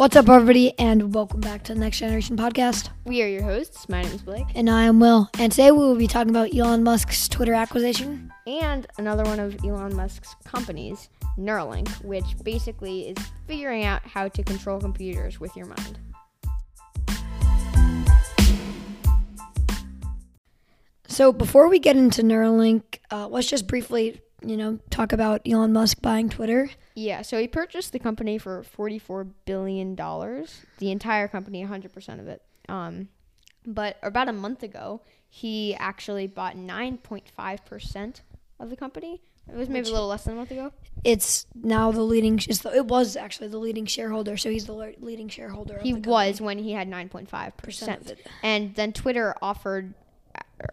What's up, everybody, and welcome back to the Next Generation Podcast. We are your hosts. My name is Blake. And I am Will. And today we will be talking about Elon Musk's Twitter acquisition. And another one of Elon Musk's companies, Neuralink, which basically is figuring out how to control computers with your mind. So before we get into Neuralink, uh, let's just briefly, you know, talk about Elon Musk buying Twitter. Yeah, so he purchased the company for $44 billion, the entire company, 100% of it. Um, but about a month ago, he actually bought 9.5% of the company. It was maybe Which- a little less than a month ago. It's now the leading. The, it was actually the leading shareholder, so he's the leading shareholder. Of He was when he had 9.5%. Percent of it. And then Twitter offered,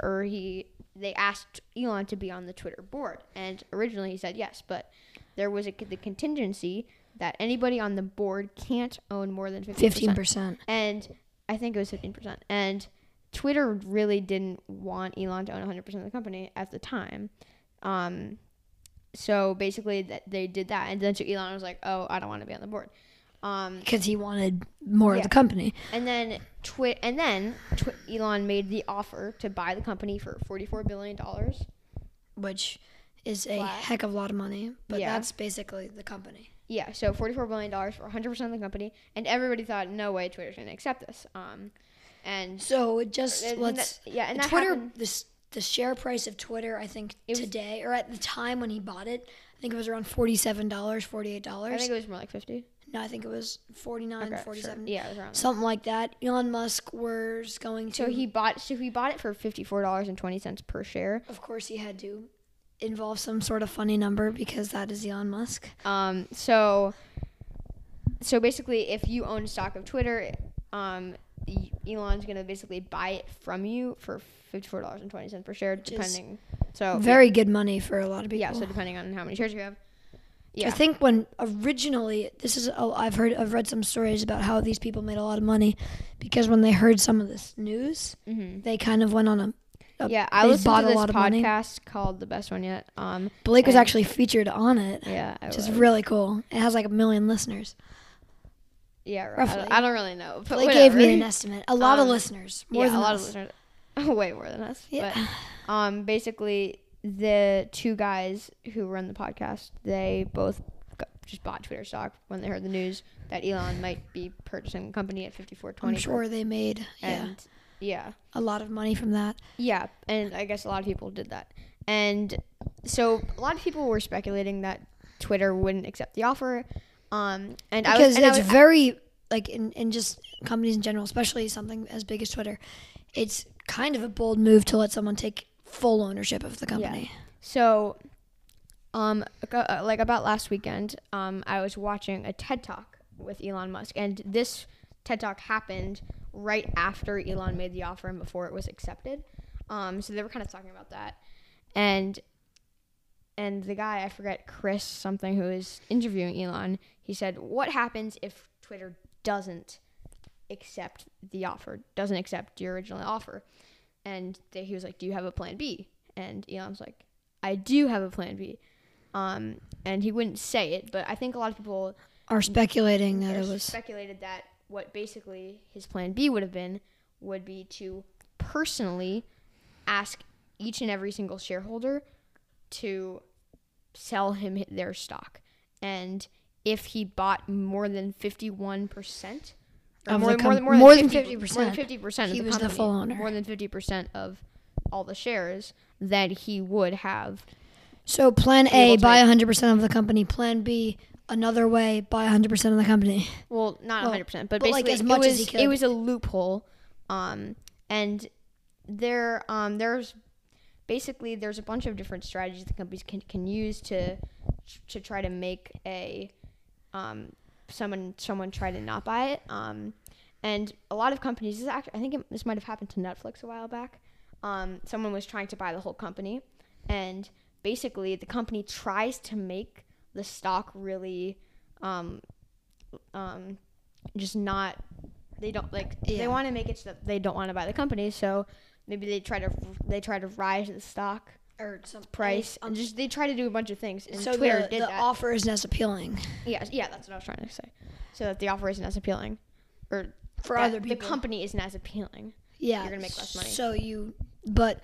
or he, they asked Elon to be on the Twitter board. And originally he said yes, but there was a, the contingency that anybody on the board can't own more than 50%. fifteen percent. And I think it was 15%. And Twitter really didn't want Elon to own 100% of the company at the time. Um, so basically, they did that. And then so Elon was like, oh, I don't want to be on the board. Um, Because he wanted more Yeah. of the company. and then Twi- and then Twi- Elon made the offer to buy the company for 44 billion dollars. which is a Flat. heck of a lot of money. But Yeah. that's basically the company. Yeah, so 44 billion dollars for 100% of the company, and everybody thought no way Twitter's going to accept this. Um and So it just and let's that- yeah, and that Twitter happened- this the share price of Twitter I think It was- today or at the time when he bought it I think it was around forty seven dollars forty-eight dollars. I think it was more like 50. No, I think it was 49 Okay, sure. 47 Yeah, it was around. something like that. Elon Musk was going to So he bought so he bought it for $54.20 per share. of course he had to involve some sort of funny number because that is Elon Musk. Um so so basically if you own stock of Twitter, um Elon's going to basically buy it from you for $54.20 per share depending. So Very good money for a lot of people. yeah, so depending on how many shares you have. I think when originally this is oh, I've heard I've read some stories about how these people made a lot of money because when they heard some of this news, Mhm. they kind of went on a, a Yeah, I listened bought to a this lot of money. podcast called The Best One Yet. Um, Blake was actually featured on it, yeah, I which is really cool. It has like a million listeners. yeah, right. I, roughly. don't, I don't really know, but Blake gave me an estimate. A lot of Um, listeners, more yeah, than a lot us. of listeners, way more than us. Yeah. But um, basically, the two guys who run the podcast, they both got, just bought Twitter stock when they heard the news that Elon might be purchasing the company at fifty four I'm twenty. sure they made yeah, And yeah, a lot of money from that. Yeah, and I guess a lot of people did that. And so a lot of people were speculating that Twitter wouldn't accept the offer. Um, and I because was, and I it's was, very like in, in just companies in general, especially something as big as Twitter. It's kind of a bold move to let someone take full ownership of the company. so, um, uh, like about last weekend, um, I was watching a TED Talk with Elon Musk, and this TED Talk happened right after Elon made the offer and before it was accepted. Um, so they were kind of talking about that, and and the guy I forget Chris something who is interviewing Elon, he said, "What happens if Twitter doesn't accept the offer, doesn't accept your original offer?" And they, he was like, "Do you have a plan B?" And Elon's like, "I do have a plan B." Um, and he wouldn't say it, but I think a lot of people Are speculating that it was speculated that what basically his plan B would have been would be to personally ask each and every single shareholder to sell him their stock. And if he bought more than 51%, or Of more, the com- than, more, more than than 50, 50%, more than 50% he the was the full owner. more than 50% of all the shares, that he would have so. Plan A, buy make- 100 percent of the company. Plan B, another way, buy 100 percent of the company. Well, not Well, 100%, but but, like, as much it as was he could. it was a loophole. Um and there um there's basically there's a bunch of different strategies that companies can, can use to to try to make a um someone someone try to not buy it. Um and a lot of companies this actually I think it, this might have happened to Netflix a while back. Um someone was trying to buy the whole company and basically the company tries to make the stock really um um just not they don't like Yeah. they want to make it so that they don't want to buy the company so maybe they try to they try to rise the stock Or some price and just they try to do a bunch of things and so Twitter the, did the that offer isn't as appealing. yeah yeah that's what I was trying to say so that the offer isn't as appealing, or for that other people. the company isn't as appealing. yeah, you're gonna make less money. So you, but,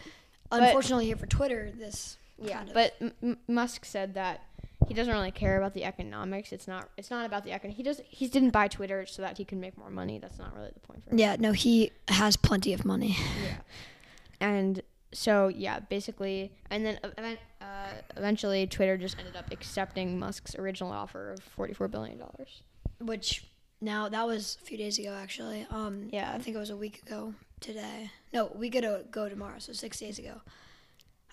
unfortunately here for Twitter, this Yeah, kind of- but M- Musk said that he doesn't really care about the economics. It's not. It's not about the econ. He does. He didn't buy Twitter so that he can make more money. That's not really the point for him. yeah, no, he has plenty of money. Yeah. And so yeah, basically, and then uh, eventually Twitter just ended up accepting Musk's original offer of forty-four billion dollars. which now that was a few days ago actually. Um, Yeah. I think it was a week ago today. No, week ago go tomorrow, so six days ago.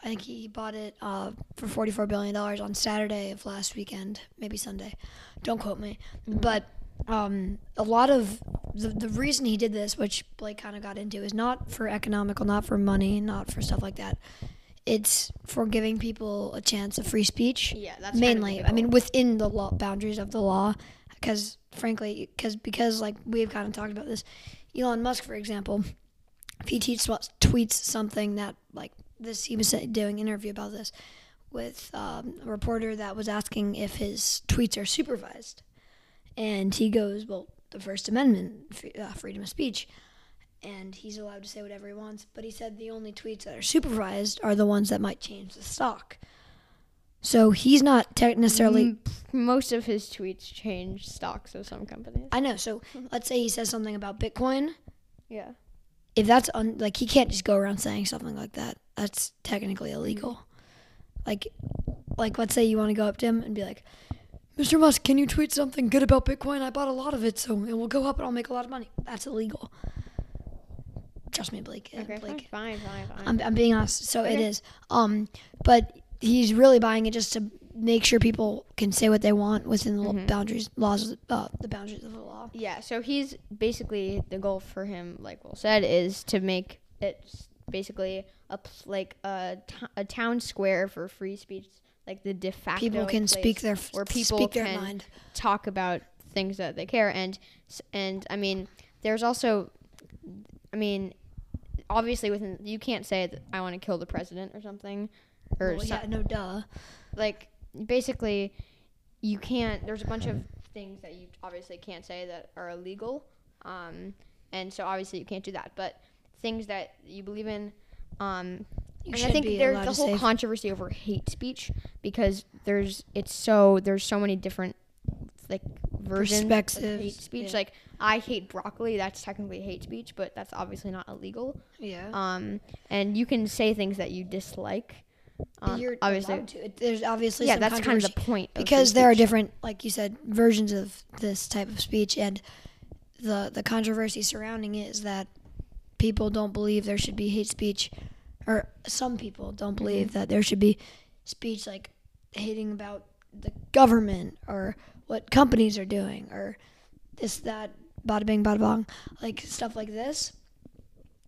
I think he bought it uh, for forty-four billion dollars on Saturday of last weekend, maybe Sunday. Don't quote me, but um, a lot of the the reason he did this, which Blake kind of got into, is not for economical, not for money, not for stuff like that. It's for giving people a chance of free speech Yeah, that's mainly i mean within the law boundaries of the law because frankly because because like we've kind of talked about this elon musk for example if he tweets, tweets something that like this he was doing an interview about this with um, a reporter that was asking if his tweets are supervised. And he goes well the first amendment uh, freedom of speech and he's allowed to say whatever he wants but he said the only tweets that are supervised are the ones that might change the stock so he's not tech necessarily most of his tweets change stocks of some companies. I know. So let's say he says something about Bitcoin. Yeah. If that's un, like he can't just go around saying something like that. That's technically illegal. Like, like let's say you want to go up to him and be like, "Mr. Musk, can you tweet something good about Bitcoin? I bought a lot of it, so it will go up and I'll make a lot of money." That's illegal. Trust me, Blake. uh, Okay. Blake. Fine. Fine. Fine. I'm, I'm being honest. So it Okay. is. Um, but he's really buying it just to make sure people can say what they want within the Mhm. boundaries, laws, uh, the boundaries of the law. Yeah, so he's basically the goal for him, like Will said, is to make it basically a like a, t- a town square for free speech, like the de facto People can place speak their where people speak their can mind. talk about things that they care and and I mean, there's also, I mean, obviously within you can't say that I want to kill the president or something, or Well, yeah, no duh. like basically you can't there's a bunch of things that you obviously can't say that are illegal um, and so obviously you can't do that but things that you believe in um, You and I think there's the whole controversy over hate speech because there's it's so there's so many different like versions of hate speech yeah. like I hate broccoli that's technically hate speech but that's obviously not illegal Yeah. um, and you can say things that you dislike You're obviously. It- There's obviously yeah some that's kind of the point because there are different, like you said, versions of this type of speech, and the the controversy surrounding it is that people don't believe there should be hate speech, or some people don't believe Mm-hmm. that there should be speech like hating about the government or what companies are doing or this that bada bing bada bong like stuff like this.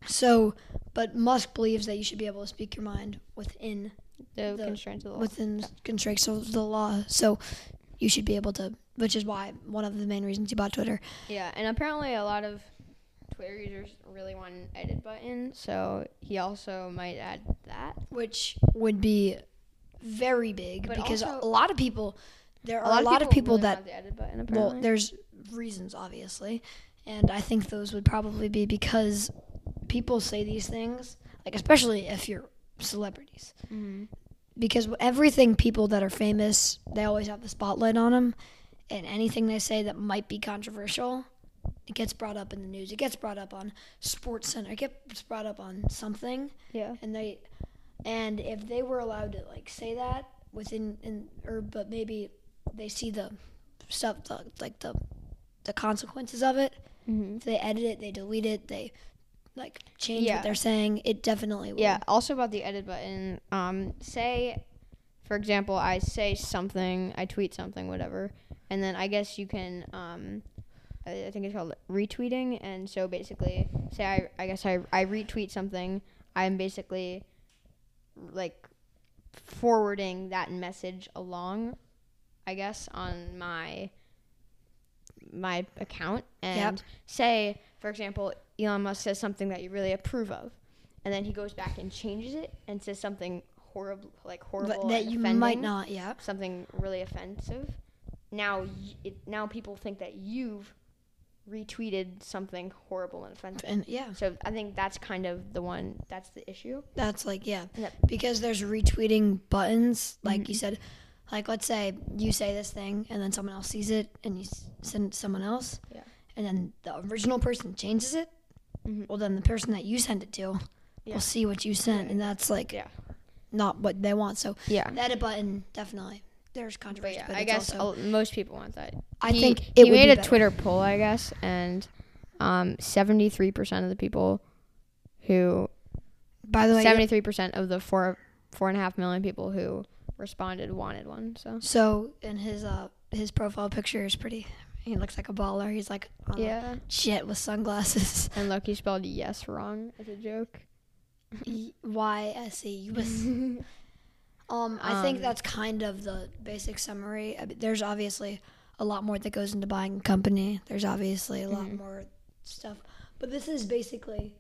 So, but Musk believes that you should be able to speak your mind within the, the- constraints of the law. within the constraints of the law. So you should be able to, which is why one of the main reasons you bought Twitter. yeah, and apparently a lot of Twitter users really want an edit button, so he also might add that. which would be very big But because also- a lot of people, there are a lot, of people really that, want the edit button. well, there's reasons obviously, and I think those would probably be because people say these things, like especially if you're celebrities. Mhm. Because everything people that are famous they always have the spotlight on them and anything they say that might be controversial it gets brought up in the news. It gets brought up on SportsCenter it gets brought up on something. Yeah. and they and if they were allowed to like say that within in or but maybe they see the stuff the, like the the consequences of it hmm if they edit it they delete it they like change Yeah. what they're saying it definitely will Yeah. Also about the edit button. Um, say, for example, I say something, I tweet something, whatever, and then I guess you can. Um, I I think it's called retweeting, and so basically, say I, I guess I, I retweet something, I'm basically like forwarding that message along, I guess, on my my account, and say, for example, Elon Musk says something that you really approve of, and then he goes back and changes it and says something horrible, like horrible but that you might not yeah something really offensive. now it, now people think that you've retweeted something horrible and offensive. And yeah, So I think that's kind of the one that's the issue. that's like yeah, Yep. because there's retweeting buttons. Like Mm-hmm. you said, like let's say you say this thing and then someone else sees it and you send it to someone else. Yeah. And then the original person changes it. Mhm. Well, then the person that you sent it to Yeah. will see what you sent, and that's like Yeah. not what they want. So Yeah. the edit button definitely there's controversy. But yeah, but I guess also, most people want that. I he, think he made a better. Twitter poll, I guess, and um, 73% of the people who By the way, Seventy-three percent of the four four and a half million people who responded wanted one. So so in his uh his profile picture is pretty. He looks like a baller. He's like on yeah, shit with sunglasses. and look, he spelled yes wrong as a joke. Y S E. Um, I think Um, that's kind of the basic summary. There's obviously a lot more that goes into buying a company. There's obviously a lot Mhm. more stuff, but this is basically.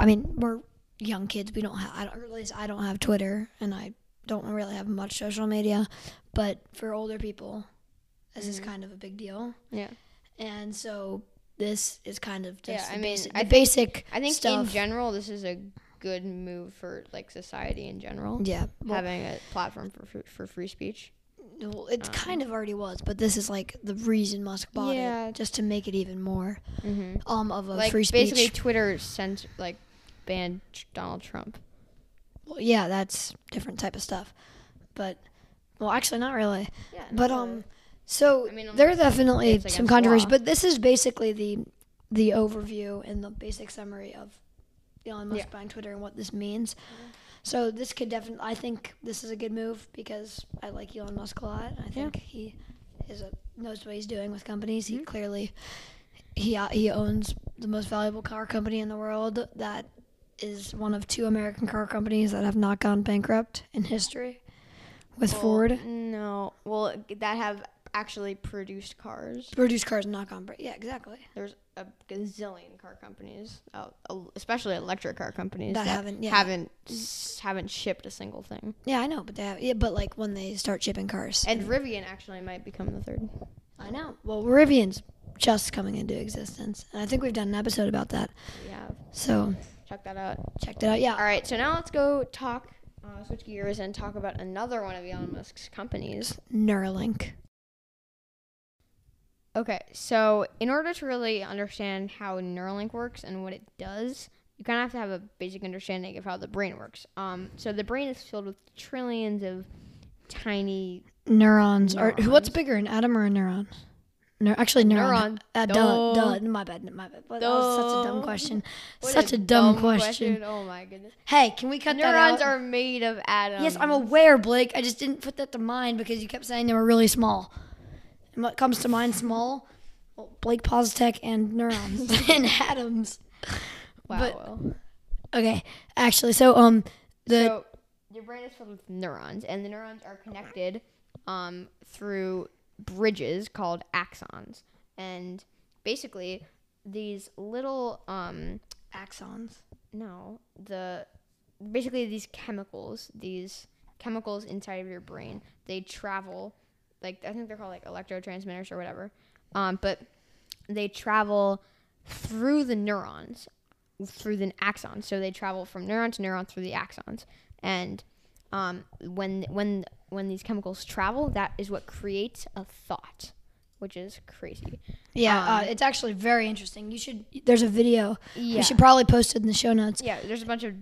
I mean, we're young kids. We don't have. I don't. At least I don't have Twitter, and I don't really have much social media. But for older people, this is Mhm. kind of a big deal. Yeah. And so this is kind of just Yeah, the I mean, basic, I think- basic I think in general, this is a good move for like society in general, yeah, well, having a platform for for, for free speech. Well, it Um, kind of already was, but this is like the reason Musk bought Yeah. it, just to make it even more Mm-hmm. um of a Like free speech. basically, Twitter sent like banned Donald Trump. Well, yeah, that's different type of stuff, but well, actually, not really. Yeah, But um, so I mean, there are definitely some controversy, but this is basically the the overview and the basic summary of Elon Musk Yeah. buying Twitter and what this means. So this could definitely, I think this is a good move because I like Elon Musk a lot. I think he is a, knows what he's doing with companies. He Mhm. clearly he uh, he owns the most valuable car company in the world that is one of two American car companies that have not gone bankrupt in history with Well, Ford. No, well, that have actually produced cars. Produced cars not gone bankrupt. Yeah, exactly. There's a gazillion car companies, uh, especially electric car companies That that, haven't- yeah. haven't s- haven't shipped a single thing. Yeah, I know, but they have, yeah, but like when they start shipping cars. And Rivian actually might become the third. I know. Well, Rivian's just coming into existence, and I think we've done an episode about that. Yeah, So check that out. check that out. Yeah. All right, so now let's go talk, uh, switch gears and talk about another one of Elon Musk's companies. Neuralink. Okay, so in order to really understand how Neuralink works and what it does, you kind of have to have a basic understanding of how the brain works. Um, so the brain is filled with trillions of tiny Neurons. Or what's bigger, an atom or a neuron? Neur- actually, neuron. Neuron. Uh, duh, Duh. duh. My bad. My bad. That was such a dumb question. What such a, dumb, question. Oh my goodness. Hey, can we cut Neurons that out? Neurons are made of atoms. Yes, I'm aware, Blake. I just didn't put that to mind because you kept saying they were really small. And what comes to mind small? Well, Blake Positek and neurons and atoms. Wow. but-. Okay, actually, so um, the so your brain is filled with neurons, and the neurons are connected um, through bridges called axons. And basically, these little um, axons. no, the basically these chemicals, these chemicals inside of your brain, they travel like I think they're called like electrotransmitters or whatever. Um, but they travel through the neurons, through the axons. So they travel from neuron to neuron through the axons. And um, when when when these chemicals travel, that is what creates a thought, which is crazy. Yeah, uh, Um, it's actually very interesting. You should. There's a video. Yeah. We should probably post it in the show notes. yeah, there's a bunch of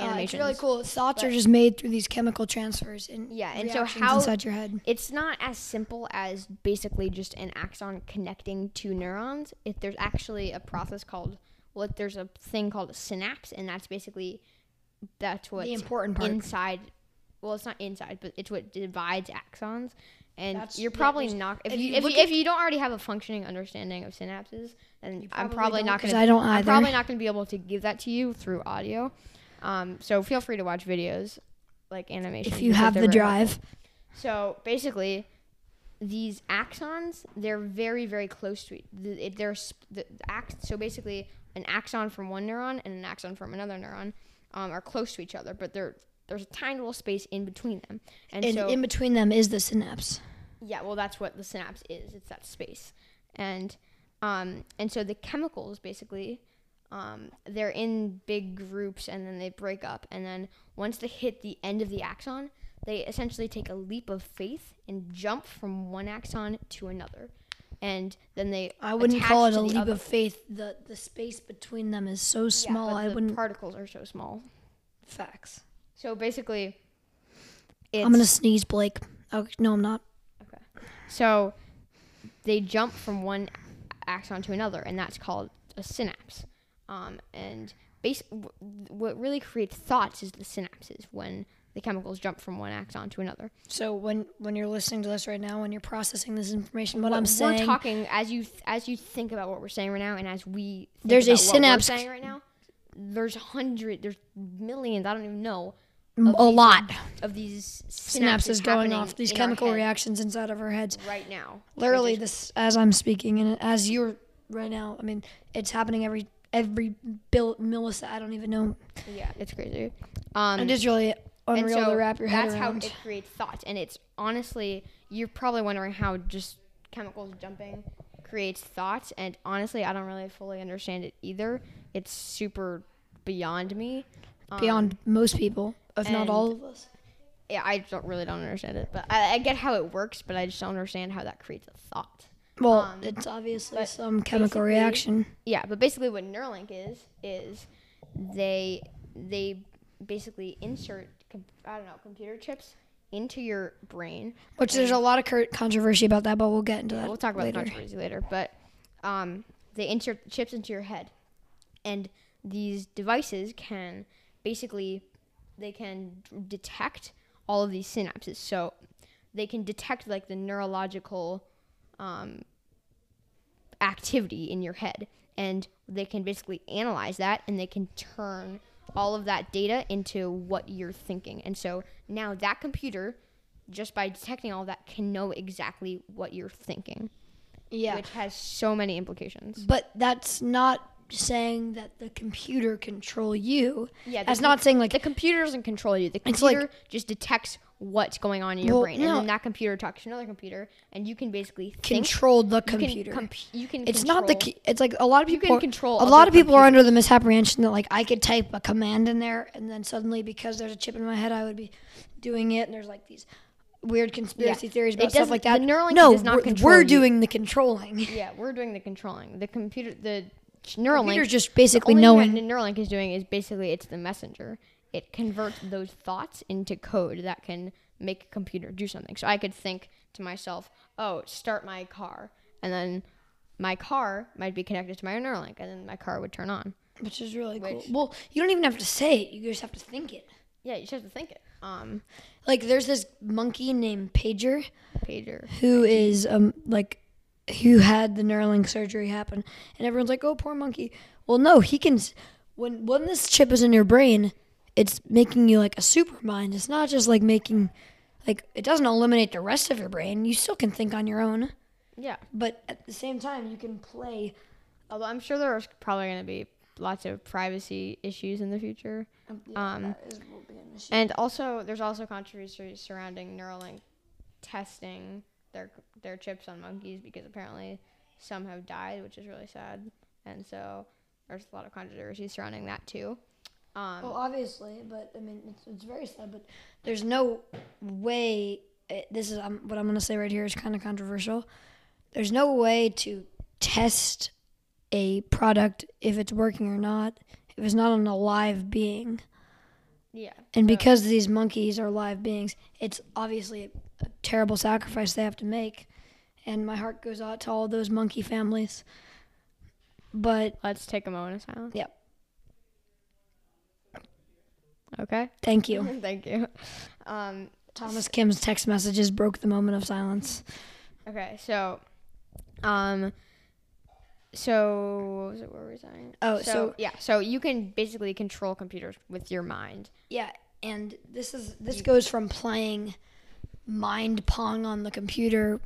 Uh, it's really cool. Thoughts are just made through these chemical transfers and Yeah, and so how- inside your head. it's not as simple as basically just an axon connecting two neurons. If there's actually a process called well, there's a thing called a synapse, and that's basically that's what The important part. inside. Well, it's not inside, but it's what divides axons. And That's- you're probably there's- not if, if you, if you, if you don't already have a functioning understanding of synapses, then I'm probably probably don't, not 'cause gonna I don't I'm either. probably not gonna be able to give that to you through audio. Um, so feel free to watch videos like animation. If you have the very helpful. drive. So basically, these axons they're very very close to each. They're the, the ax- So basically, an axon from one neuron and an axon from another neuron um, are close to each other, but they're there's a tiny little space in between them, and, And so in between them is the synapse. Yeah, well, that's what the synapse is. It's that space, and um, and so the chemicals basically, um, they're in big groups, and then they break up, and then once they hit the end of the axon, they essentially take a leap of faith and jump from one axon to another, and then they. I wouldn't call it a leap other- of faith. The the space between them is so Yeah, small. but I the wouldn't. Particles are so small. facts. So basically, it's, I'm gonna sneeze, Blake. Oh no, I'm not. Okay. So they jump from one axon to another, and that's called a synapse. Um, and base, w- what really creates thoughts is the synapses when the chemicals jump from one axon to another. So when when you're listening to this right now, when you're processing this information, what We're- I'm saying, we're talking as you th- as you think about what we're saying right now, and as we think There's a what synapse- saying right now. There's hundred, there's millions. I don't even know a these- lot of these synapses going off, these chemical reactions inside of our heads. right now. Literally, is- this as I'm speaking and as you're right now. I mean, it's happening every every bill millisecond. I don't even know. yeah, it's crazy. Um, it is really unreal so to wrap your head that's around. how it creates thoughts and it's honestly you're probably wondering how just chemicals jumping creates thoughts and honestly i don't really fully understand it either it's super beyond me Um, Beyond most people, if not all of us. yeah i don't really don't understand it but I, I get how it works but i just don't understand how that creates a thought Well, um, it's obviously some chemical reaction. yeah but basically what neuralink is is they they basically insert com- i don't know computer chips into your brain Which there's a lot of controversy about that, but we'll get into that. we'll talk about later. the controversy later. But um, they insert chips into your head, and these devices can basically they can detect all of these synapses. So they can detect like the neurological um, activity in your head, and they can basically analyze that, and they can turn all of that data into what you're thinking. And so now that computer, just by detecting all that, can know exactly what you're thinking, Yeah. which has so many implications. But that's not saying that the computer control you. Yeah, That's not saying like The computer doesn't control you. The It's like- computer just detects what's going on in your Well, brain, no. and then that computer talks to another computer, and you can basically think. control the you can computer. comp- you can. it's not the. control- It's like a lot of You people. can are- control A lot of people are under the misapprehension that like I could type a command in there, and then suddenly because there's a chip in my head, I would be doing it. And there's like these weird conspiracy theories It about stuff like that. the Neuralink no, does not we're, control we're you. doing the controlling. Yeah, we're doing the controlling. The computer, the Neuralink. Computer's just the basically only knowing. that Neuralink is doing is basically it's the messenger. It converts those thoughts into code that can make a computer do something. So I could think to myself, "Oh, start my car," and then my car might be connected to my Neuralink, and then my car would turn on. which is really cool. Well, you don't even have to say it; you just have to think it. Yeah, you just have to think it. Um, Like there's this monkey named Pager pager. who is um like who had the Neuralink surgery happen, and everyone's like, "Oh, poor monkey." Well, no, he can. When when this chip is in your brain, it's making you like a super mind. It's not just like making, like it doesn't eliminate the rest of your brain. You still can think on your own, Yeah. but at the same time, you can play. Although I'm sure there's probably going to be lots of privacy issues in the future. Um, that is, will be an issue. And also, there's also controversy surrounding Neuralink testing their their chips on monkeys because apparently some have died, which is really sad. And so there's a lot of controversy surrounding that too. Um, Well, obviously, but I mean, it's, it's very sad. But there's no way. It, this is um, what I'm going to say right here is kind of controversial. There's no way to test a product if it's working or not if it's not on a live being. yeah. And because these monkeys are live beings, it's obviously a, a terrible sacrifice they have to make. And my heart goes out to all those monkey families. But let's take a moment of silence. Yep. Okay. thank you. Thank you. Um, Thomas Kim's text messages broke the moment of silence. okay. So, um, so what was it? What were we saying? Oh, so- yeah. So you can basically control computers with your mind. Yeah, and this is this goes from playing mind pong on the computer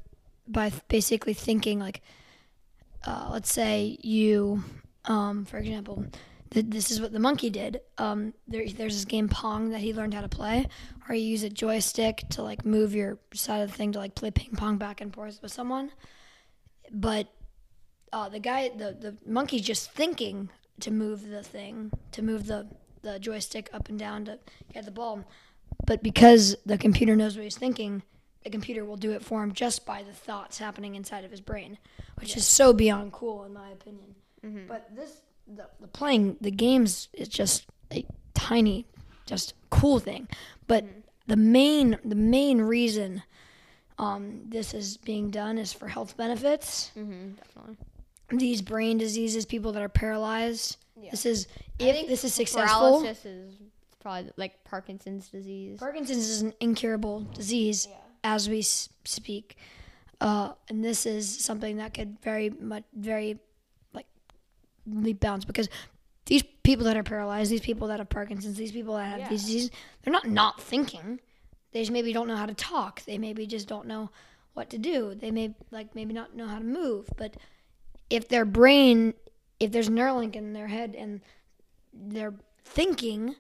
by th- basically thinking like, uh, let's say you, um, for example, th- this is what the monkey did. Um, there, there's this game Pong that he learned how to play, where you use a joystick to like move your side of the thing to like play ping pong back and forth with someone. But uh, the guy, the the monkey's just thinking to move the thing, to move the the joystick up and down to get the ball. But because the computer knows what he's thinking, the computer will do it for him just by the thoughts happening inside of his brain, which is so beyond cool in my opinion. But this, the, the playing the games is just a tiny, just cool thing. But the main, the main reason um, this is being done is for health benefits. Mm-hmm, definitely. These brain diseases, people that are paralyzed. Yeah. This is I if think this is successful. Paralysis is probably like Parkinson's disease. Parkinson's is an incurable disease Yeah. as we s- speak, uh, and this is something that could very much, very, bounds because these people that are paralyzed, these people that have Parkinson's, these people that have Yeah. these diseases, they're not not thinking. They just maybe don't know how to talk. They maybe just don't know what to do. They may like maybe not know how to move. But if their brain, if there's Neuralink in their head and they're thinking,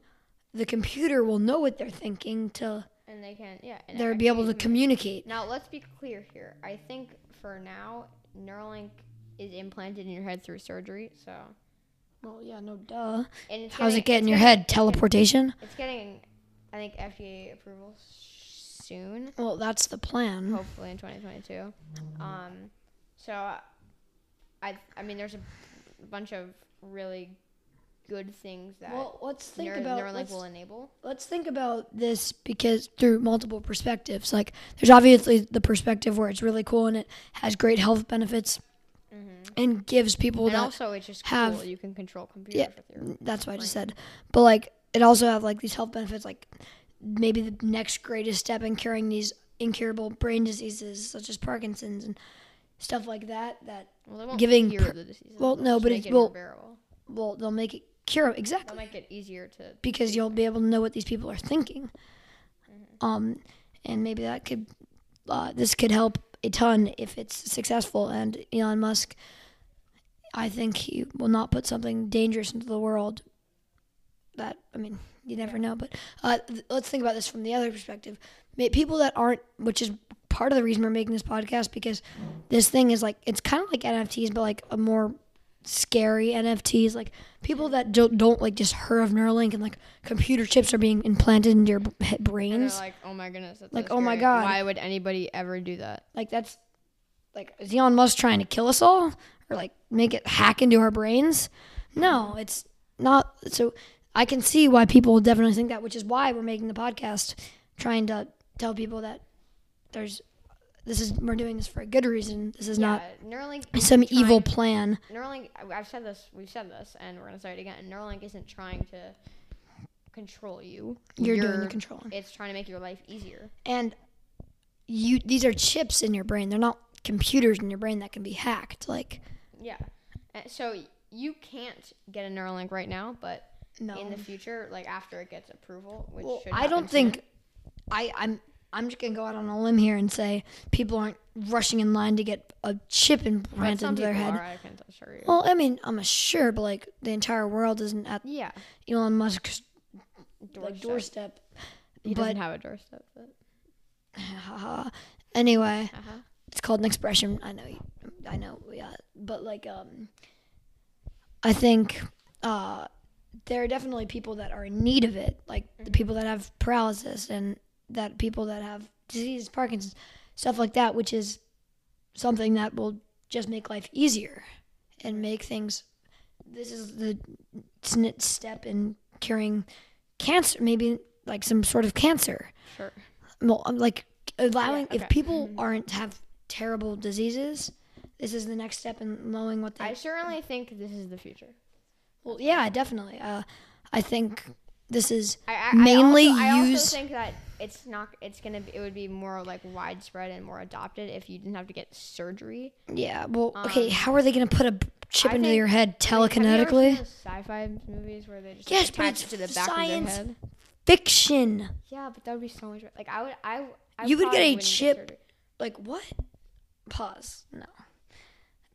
the computer will know what they're thinking to and they can, yeah. They'll be able to communicate. Now let's be clear here. I think for now, Neuralink is implanted in your head through surgery. So, Well, yeah, no duh. and How's it getting- get in your getting- head? Teleportation? It's getting, I think, FDA approval soon. Well, that's the plan. hopefully in 2022. Um, so I, I mean, there's a bunch of really good things that Well, let's think Neur- about Neuralink let's, will enable. let's think about this because through multiple perspectives. Like, there's obviously the perspective where it's really cool and it has great health benefits and gives people. And that also, it's just have- cool. You can control computers Yeah. with your. that's what I just said. But like, it also have like these health benefits, like maybe the next greatest step in curing these incurable brain diseases such as Parkinson's and stuff like that. That Well, they won't giving cure per- the diseases. well, they'll no, but it's- it well- well, they'll make it cure exactly. They'll make it easier to. because you'll be able to know what these people are thinking. Mm-hmm. Um, and maybe that could, uh, this could help a ton if it's successful. And Elon Musk, I think he will not put something dangerous into the world. That I mean, you never know. But uh, th- let's think about this from the other perspective. May- People that aren't, which is part of the reason we're making this podcast, because this thing is like it's kind of like NFTs, but like a more scary NFTs. Like people that don't, don't like just heard of Neuralink and like computer chips are being implanted into your b- brains. like, oh my goodness. That's Like, so oh my. God. Why would anybody ever do that? Like that's like is Elon Musk trying to kill us all or like make it hack into our brains? No, it's not. So I can see why people definitely think that, which is why we're making the podcast, trying to tell people that there's this is we're doing this for a good reason. This is not Neuralink. some isn't evil plan. Neuralink, I've said this, we've said this, and we're gonna say it again. Neuralink isn't trying to control you. You're, doing the controlling. It's trying to make your life easier. and you these are chips in your brain. They're not computers in your brain that can be hacked. Like Yeah. So you can't get a Neuralink right now, but no. in the future, like after it gets approval, which Well, should I don't think. I I'm I'm just gonna go out on a limb here and say people aren't rushing in line to get a chip implanted into their head. Are, I can assure you. Well, I mean, I'm sure, but like the entire world isn't at yeah. Elon Musk's Doorstep. like doorstep. He but- doesn't have a doorstep. But, anyway, uh-huh. It's called an expression. I know, I know, yeah, but like, um, I think uh, there are definitely people that are in need of it, like the people that have paralysis and that people that have diseases, Parkinson's, stuff like that, which is something that will just make life easier and make things. This is the sn- step in curing cancer, maybe like some sort of cancer Sure. well, I'm like allowing Yeah, if people aren't have terrible diseases, this is the next step in knowing what they. I certainly think this is the future. well, yeah, definitely. Uh, I think this is I, I, Mainly I also, I also think that it's not. It's gonna. Be, it would be more like widespread and more adopted if you didn't have to get surgery. yeah. Well, okay. Um, How are they gonna put a chip I into think- your head I have you ever telekinetically? sci-fi movies where they just Yes, like, attach it to the back of their head. Fiction. Yeah, but that would be so much. Like I would. I. I You would get a chip-. Like what? Pause. No.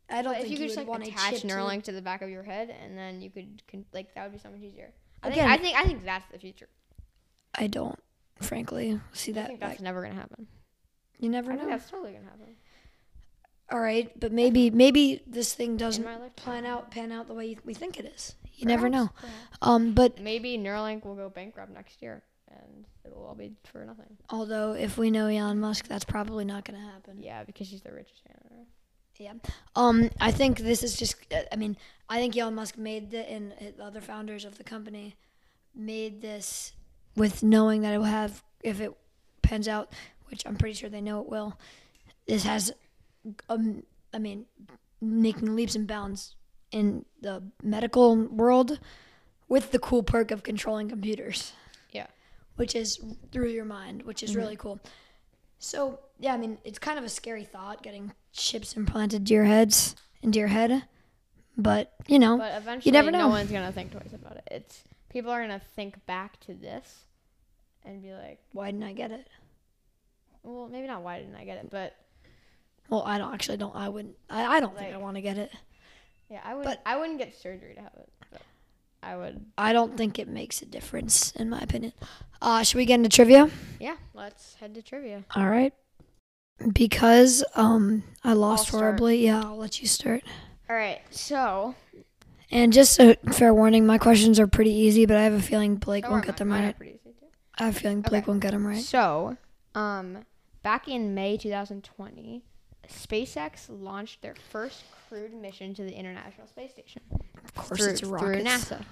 I don't But if think you you, could just like want attach chip to- Neuralink to the back of your head, and then you could, con- like that would be so much easier. I Again- think I think I think that's the future. I don't, frankly, see I that. think that's like, never gonna happen. you never I know. think that's totally gonna happen. All right, but maybe maybe this thing doesn't plan out pan out the way we think it is. You never know. Perhaps, perhaps. Um, but Maybe Neuralink will go bankrupt next year, and it'll all be for nothing. although if we know Elon Musk, that's probably not going to happen. Yeah, because he's the richest man on earth. Yeah. Um, I think this is just. uh, I mean, I think Elon Musk made the and the other founders of the company made this with knowing that it will have if it pans out, which I'm pretty sure they know it will. This has, um, I mean, making leaps and bounds in the medical world with the cool perk of controlling computers. Which is through your mind, which is mm-hmm. really cool. So yeah, I mean, it's kind of a scary thought getting chips implanted to your heads into your head, but you know, But eventually, you never know. no one's gonna think twice about it. It's people are gonna think back to this and be like, why didn't I get it? well, maybe not. Why didn't I get it? But Well, I don't actually don't. I wouldn't. I, I don't think I want to get it. yeah, I would. But- I wouldn't get surgery to have it. But I would. I don't think it makes a difference, in my opinion. Uh, should we get into trivia? Yeah, let's head to trivia. All right. Because um I lost horribly. Yeah, I'll let you start. All right, so And just a fair warning, my questions are pretty easy, but I have a feeling Blake won't get them right. I have a feeling Blake Okay. won't get them right. So, um, back in May 2020, SpaceX launched their first crewed mission to the International Space Station. Of course, through, it's through rockets. NASA.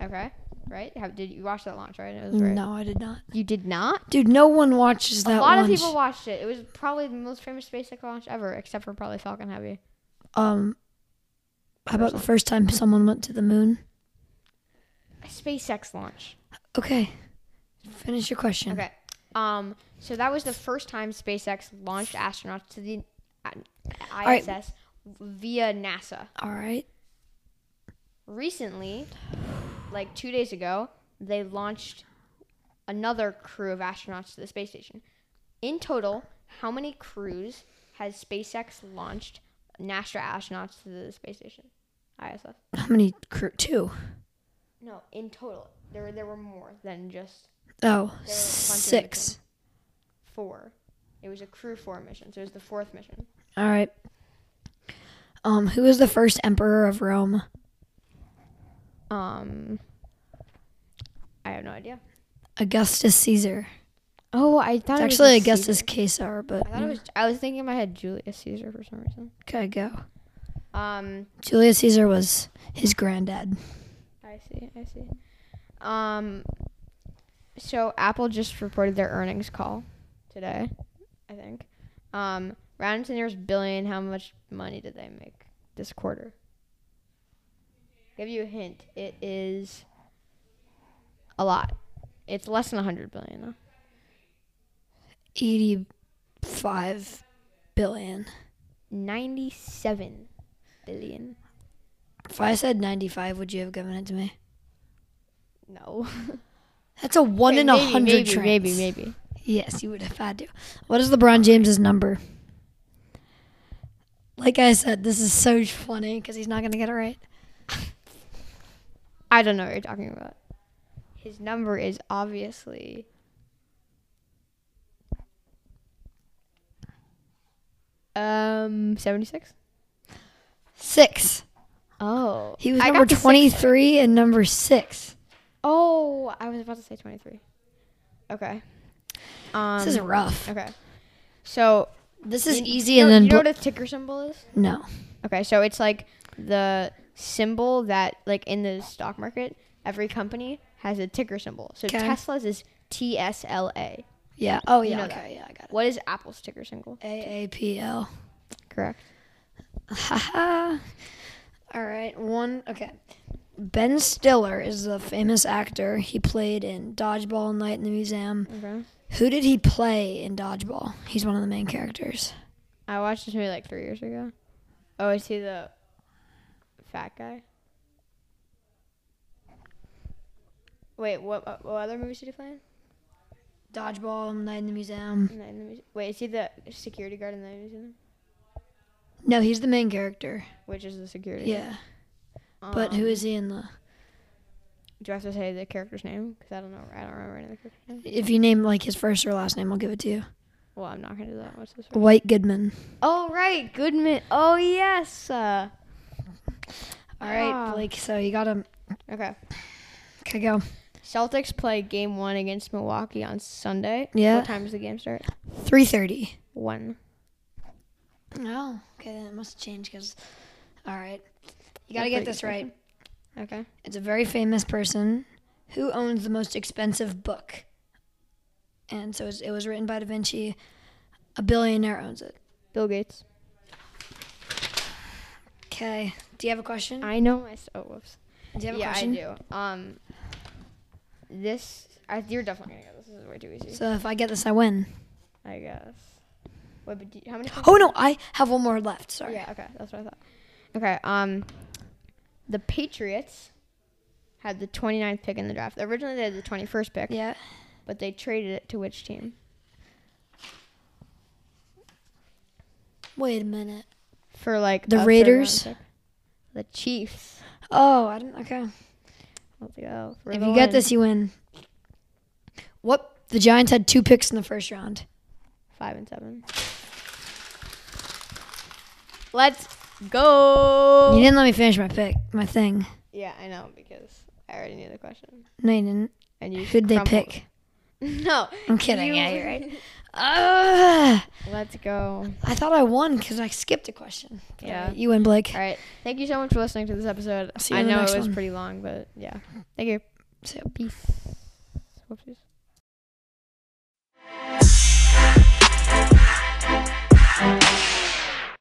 Okay, right? Have, did you watch that launch? Right? It was very. No, I did not. You did not. Dude, no one watches that. a lot launch. of people watched it. It was probably the most famous SpaceX launch ever, except for probably Falcon Heavy. Um, how about the first time someone went to the moon? A SpaceX launch. Okay, finish your question. Okay. Um. So that was the first time SpaceX launched astronauts to the ISS. right. Via NASA. All right. recently, like two days ago, they launched another crew of astronauts to the space station. In total, how many crews has SpaceX launched NASA astronauts to the space station? ISS. How many crew? Two. No, in total, there there were more than just Oh, There were a bunch of six. four. It was a crew four mission, so it was the fourth mission. All right. Um, who was the first emperor of Rome? Um, I have no idea. Augustus Caesar. Oh, I thought It's it was actually Augustus Caesar. Caesar, but I thought it was. I was thinking in my head Julius Caesar for some reason. okay, go. Um, Julius Caesar was his granddad. I see. I see. Um, so Apple just reported their earnings call today, I think. Um, round to nearest billion. How much money did they make this quarter? Give you a hint. It is a lot. It's less than a hundred billion though. Eighty-five billion. Ninety-seven billion. If I said ninety-five, would you have given it to me? No. That's a one Okay, in a hundred Maybe, chance. maybe, maybe. Yes, you would have had to. What is LeBron James's number? Like I said, this is so funny because he's not gonna get it right. I don't know what you're talking about. His number is obviously um 76. Six. Oh. He was I number the six. twenty-three and number six. Oh, I was about to say 23. Okay. Um This is rough. Okay. So, This is you- easy, you and know, then you know what a ticker symbol is? no. Okay, so it's like the symbol that like in the stock market, every company has a ticker symbol. So 'Kay. Tesla's is TSLA. Yeah. Oh You yeah. know okay. Yeah, I got it. What is Apple's ticker symbol? A A P L. Correct. Haha. All right. One. Okay. Ben Stiller is a famous actor. He played in Dodgeball Night in the Museum. Okay. Who did he play in Dodgeball? He's one of the main characters. I watched this movie like three years ago. Oh, is he the fat guy? Wait, what? uh, What other movies did he play in? Dodgeball Night in the Museum. Night in the Muse- Wait, is he the security guard in the museum? No, he's the main character. which is the security. Yeah. But who Um, is he in the? Do I have to say the character's name? Because I don't know. I don't remember any of the character's name. If you name like his first or last name, I'll give it to you. Well, I'm not gonna do that. What's this? White Goodman. Oh right, Goodman. Oh yes. Uh, All right, Ah. Blake. So you got him. okay. Okay, go. Celtics play game one against Milwaukee on Sunday. Yeah. What time does the game start? Three thirty. One. Oh, okay. Then it must change because. All right. You got to get this right. Okay. It's a very famous person who owns the most expensive book. And so it was written by Da Vinci. A billionaire owns it. Bill Gates. Okay. Do you have a question? I know. Oh, whoops. Do you have a question? yeah? I do. Um. This. I, you're definitely gonna get this. This is way too easy. So if I get this, I win. I guess. Wait, but you, how many? Oh no, I have one more left. Sorry. Yeah. Okay, that's what I thought. Okay. Um. The Patriots had the 29th pick in the draft. Originally, they had the 21st pick, Yeah. but they traded it to which team? Wait a minute. For like The Raiders? The Chiefs. Oh, I didn't. Okay. Let's go. if you get this, you win. What? The Giants had two picks in the first round. five and seven. Let's go. You didn't let me finish my pick, my thing. Yeah, I know because I already knew the question. No, you didn't. And you should they pick? No, I'm kidding. You... Yeah, you're right. Uh, Let's go. I thought I won because I skipped a question. Yeah, you win, Blake. All right. Thank you so much for listening to this episode. See you I know it was one. pretty long, but yeah. Thank you. So peace. Whoopsies.